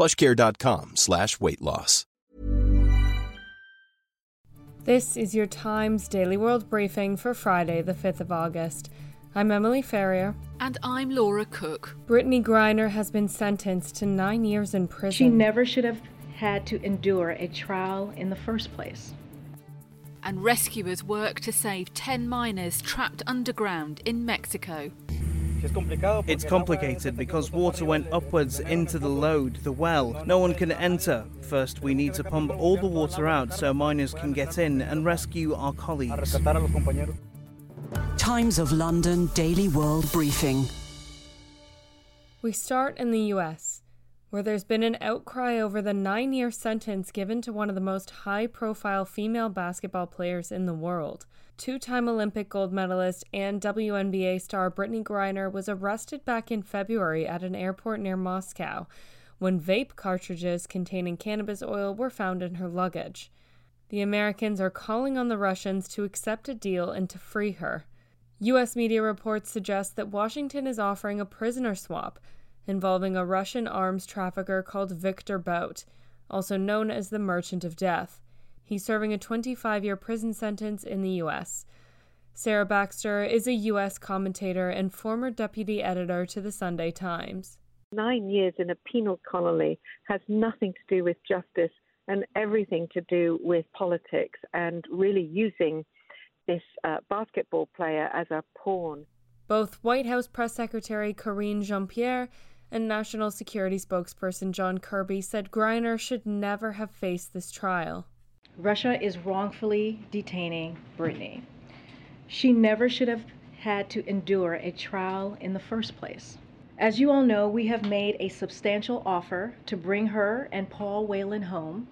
plushcare.com slash weight loss. This is your Times Daily World Briefing for Friday, the 5th of August. I'm Emily Ferrier. And I'm Laura Cook. Brittney Griner has been sentenced to nine years in prison. She never should have had to endure a trial in the first place. And rescuers work to save 10 miners trapped underground in Mexico. It's complicated because water went upwards into the lode, the well. No one can enter. First, we need to pump all the water out so miners can get in and rescue our colleagues. Times of London Daily World Briefing. We start in the US, where there's been an outcry over the nine year sentence given to one of the most high profile female basketball players in the world. Two time Olympic gold medalist and WNBA star Brittney Griner was arrested back in February at an airport near Moscow when vape cartridges containing cannabis oil were found in her luggage. The Americans are calling on the Russians to accept a deal and to free her. U.S. media reports suggest that Washington is offering a prisoner swap involving a Russian arms trafficker called Viktor Bout, also known as the Merchant of Death. He's serving a 25 year prison sentence in the U.S. Sarah Baxter is a U.S. commentator and former deputy editor to the Sunday Times. Nine years in a penal colony has nothing to do with justice and everything to do with politics and really using this uh, basketball player as a pawn. Both White House Press Secretary Karine Jean Pierre and National Security spokesperson John Kirby said Griner should never have faced this trial. Russia is wrongfully detaining Brittney. She never should have had to endure a trial in the first place. As you all know, we have made a substantial offer to bring her and Paul Whelan home.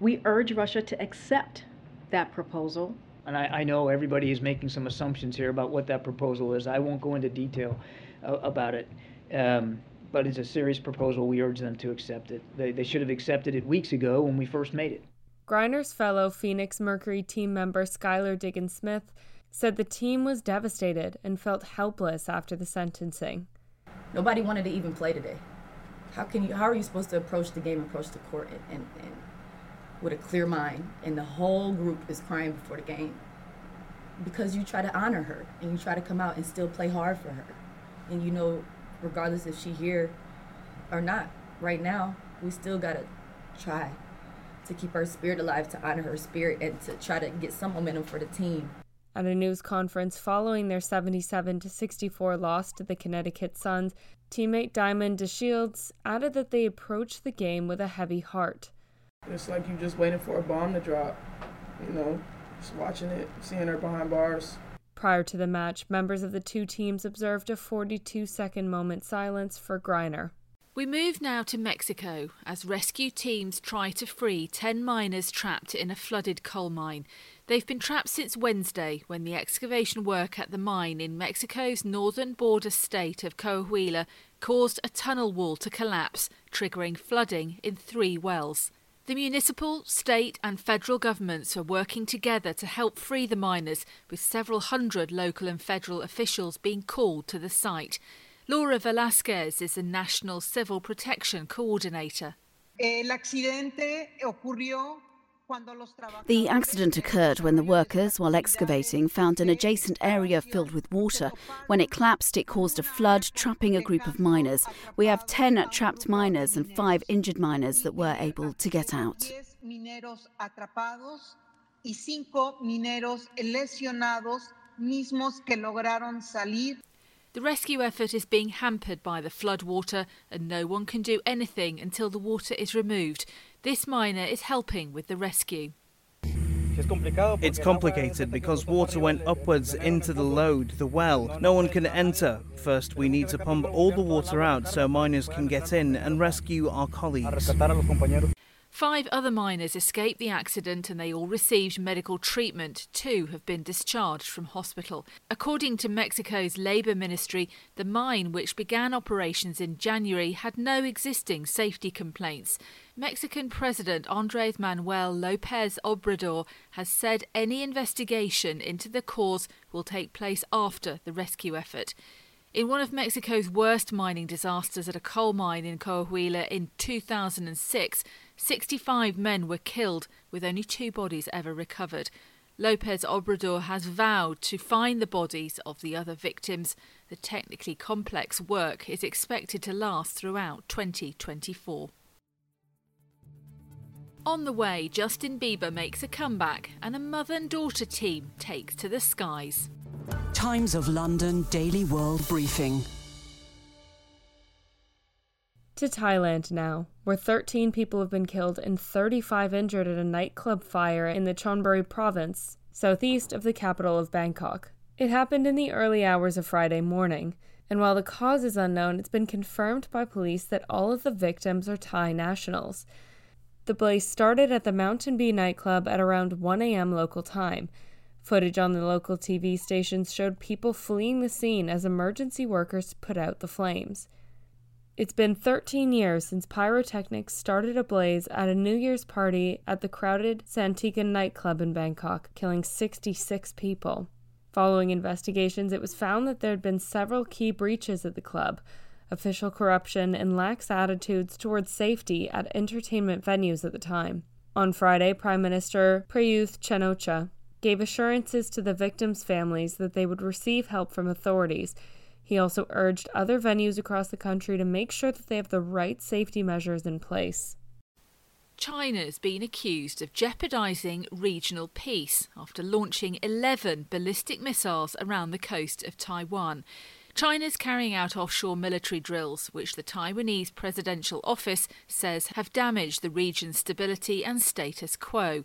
We urge Russia to accept that proposal. And I, I know everybody is making some assumptions here about what that proposal is. I won't go into detail uh, about it. Um, but it's a serious proposal. We urge them to accept it. They, they should have accepted it weeks ago when we first made it. Griner's fellow Phoenix Mercury team member Skylar Diggins Smith said the team was devastated and felt helpless after the sentencing. Nobody wanted to even play today. How can you? How are you supposed to approach the game, approach the court, and, and, and with a clear mind? And the whole group is crying before the game because you try to honor her and you try to come out and still play hard for her. And you know, regardless if she here or not, right now we still gotta try to keep her spirit alive, to honor her spirit, and to try to get some momentum for the team. At a news conference following their 77 to 64 loss to the Connecticut Suns, teammate Diamond DeShields added that they approached the game with a heavy heart. It's like you're just waiting for a bomb to drop, you know, just watching it, seeing her behind bars. Prior to the match, members of the two teams observed a 42 second moment silence for Griner. We move now to Mexico as rescue teams try to free 10 miners trapped in a flooded coal mine. They've been trapped since Wednesday when the excavation work at the mine in Mexico's northern border state of Coahuila caused a tunnel wall to collapse, triggering flooding in three wells. The municipal, state, and federal governments are working together to help free the miners, with several hundred local and federal officials being called to the site. Laura Velasquez is the National Civil Protection Coordinator. El accidente ocurrió The accident occurred when the workers, while excavating, found an adjacent area filled with water. When it collapsed, it caused a flood, trapping a group of miners. We have 10 trapped miners and 5 injured miners that were able to get out. The rescue effort is being hampered by the flood water, and no one can do anything until the water is removed. This miner is helping with the rescue. It's complicated because water went upwards into the lode, the well. No one can enter. First, we need to pump all the water out so miners can get in and rescue our colleagues. Five other miners escaped the accident and they all received medical treatment. Two have been discharged from hospital. According to Mexico's Labour Ministry, the mine, which began operations in January, had no existing safety complaints. Mexican President Andres Manuel Lopez Obrador has said any investigation into the cause will take place after the rescue effort. In one of Mexico's worst mining disasters at a coal mine in Coahuila in 2006, 65 men were killed, with only two bodies ever recovered. Lopez Obrador has vowed to find the bodies of the other victims. The technically complex work is expected to last throughout 2024. On the way, Justin Bieber makes a comeback and a mother and daughter team takes to the skies. Times of London Daily World Briefing. To Thailand now, where 13 people have been killed and 35 injured at a nightclub fire in the Chonburi province, southeast of the capital of Bangkok. It happened in the early hours of Friday morning, and while the cause is unknown, it's been confirmed by police that all of the victims are Thai nationals. The blaze started at the Mountain Bee nightclub at around 1 a.m. local time. Footage on the local TV stations showed people fleeing the scene as emergency workers put out the flames. It's been 13 years since pyrotechnics started a blaze at a New Year's party at the crowded Santikan nightclub in Bangkok, killing 66 people. Following investigations, it was found that there had been several key breaches at the club official corruption and lax attitudes towards safety at entertainment venues at the time. On Friday, Prime Minister Prayuth Chan-o-cha gave assurances to the victims' families that they would receive help from authorities he also urged other venues across the country to make sure that they have the right safety measures in place. China's been accused of jeopardising regional peace after launching 11 ballistic missiles around the coast of Taiwan. China's carrying out offshore military drills, which the Taiwanese Presidential Office says have damaged the region's stability and status quo.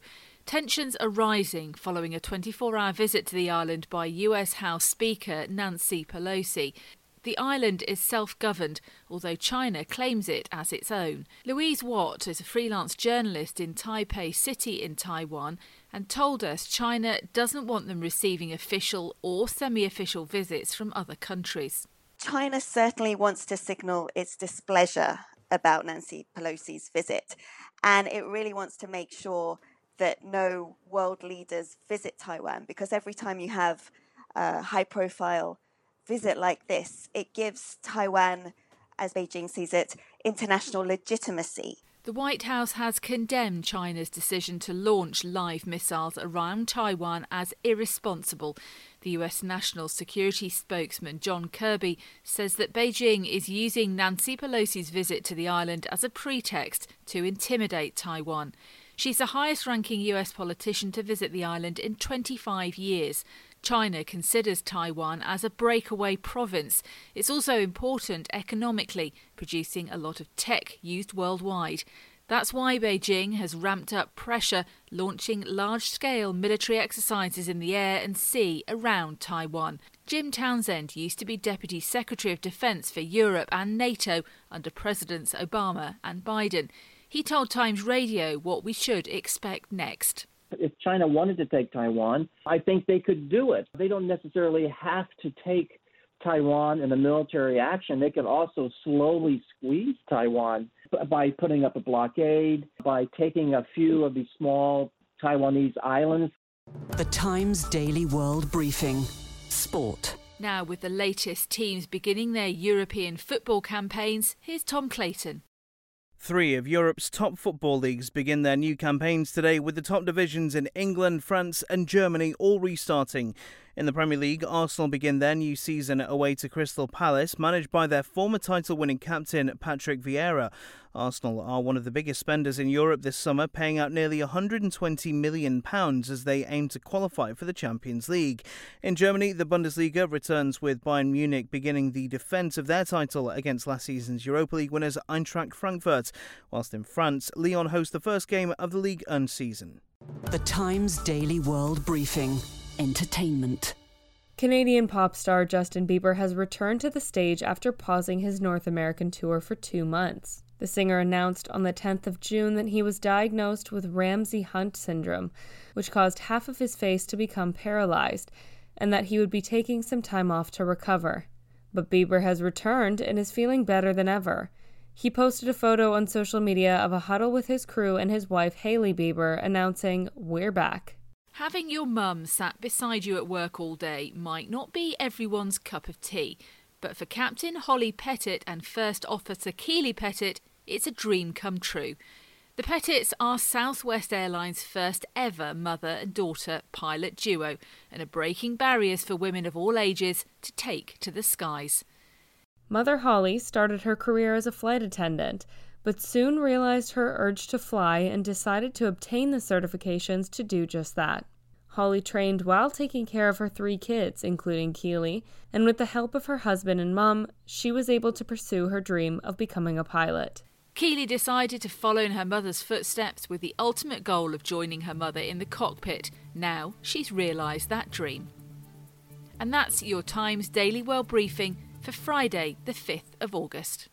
Tensions are rising following a 24 hour visit to the island by US House Speaker Nancy Pelosi. The island is self governed, although China claims it as its own. Louise Watt is a freelance journalist in Taipei City in Taiwan and told us China doesn't want them receiving official or semi official visits from other countries. China certainly wants to signal its displeasure about Nancy Pelosi's visit, and it really wants to make sure that no world leaders visit Taiwan because every time you have a high profile visit like this, it gives Taiwan, as Beijing sees it, international legitimacy. The White House has condemned China's decision to launch live missiles around Taiwan as irresponsible. The US National Security spokesman John Kirby says that Beijing is using Nancy Pelosi's visit to the island as a pretext to intimidate Taiwan. She's the highest ranking US politician to visit the island in 25 years. China considers Taiwan as a breakaway province. It's also important economically, producing a lot of tech used worldwide. That's why Beijing has ramped up pressure, launching large scale military exercises in the air and sea around Taiwan. Jim Townsend used to be Deputy Secretary of Defense for Europe and NATO under Presidents Obama and Biden. He told Times Radio what we should expect next. If China wanted to take Taiwan, I think they could do it. They don't necessarily have to take Taiwan in a military action. They could also slowly squeeze Taiwan by putting up a blockade, by taking a few of these small Taiwanese islands. The Times Daily World Briefing Sport. Now, with the latest teams beginning their European football campaigns, here's Tom Clayton. Three of Europe's top football leagues begin their new campaigns today, with the top divisions in England, France, and Germany all restarting. In the Premier League, Arsenal begin their new season away to Crystal Palace, managed by their former title winning captain Patrick Vieira. Arsenal are one of the biggest spenders in Europe this summer, paying out nearly £120 million as they aim to qualify for the Champions League. In Germany, the Bundesliga returns with Bayern Munich beginning the defence of their title against last season's Europa League winners Eintracht Frankfurt, whilst in France, Lyon host the first game of the Ligue 1 season. The Times Daily World Briefing entertainment. Canadian pop star Justin Bieber has returned to the stage after pausing his North American tour for two months. The singer announced on the 10th of June that he was diagnosed with Ramsay Hunt syndrome, which caused half of his face to become paralyzed, and that he would be taking some time off to recover. But Bieber has returned and is feeling better than ever. He posted a photo on social media of a huddle with his crew and his wife Hailey Bieber announcing, We're back. Having your mum sat beside you at work all day might not be everyone's cup of tea, but for Captain Holly Petitt and First Officer Keely Petitt, it's a dream come true. The Petitts are Southwest Airlines' first ever mother and daughter pilot duo and are breaking barriers for women of all ages to take to the skies. Mother Holly started her career as a flight attendant but soon realized her urge to fly and decided to obtain the certifications to do just that. Holly trained while taking care of her three kids, including Keely, and with the help of her husband and mum, she was able to pursue her dream of becoming a pilot. Keely decided to follow in her mother's footsteps with the ultimate goal of joining her mother in the cockpit. Now she's realised that dream. And that's your Times Daily World Briefing for Friday, the 5th of August.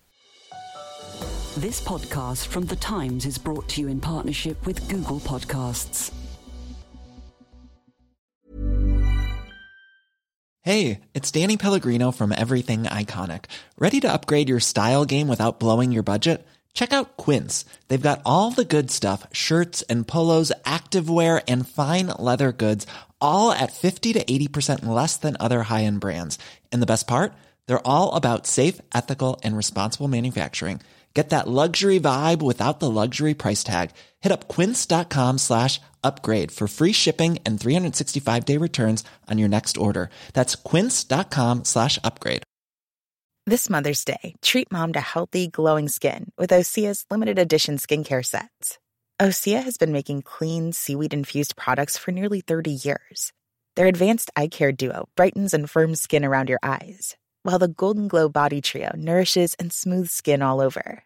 This podcast from The Times is brought to you in partnership with Google Podcasts. Hey, it's Danny Pellegrino from Everything Iconic. Ready to upgrade your style game without blowing your budget? Check out Quince. They've got all the good stuff shirts and polos, activewear, and fine leather goods, all at 50 to 80% less than other high end brands. And the best part? They're all about safe, ethical, and responsible manufacturing. Get that luxury vibe without the luxury price tag. Hit up quince.com slash upgrade for free shipping and 365 day returns on your next order. That's quince.com slash upgrade. This Mother's Day, treat mom to healthy, glowing skin with Osea's limited edition skincare sets. Osea has been making clean, seaweed infused products for nearly 30 years. Their advanced eye care duo brightens and firms skin around your eyes while the Golden Glow Body Trio nourishes and smooths skin all over.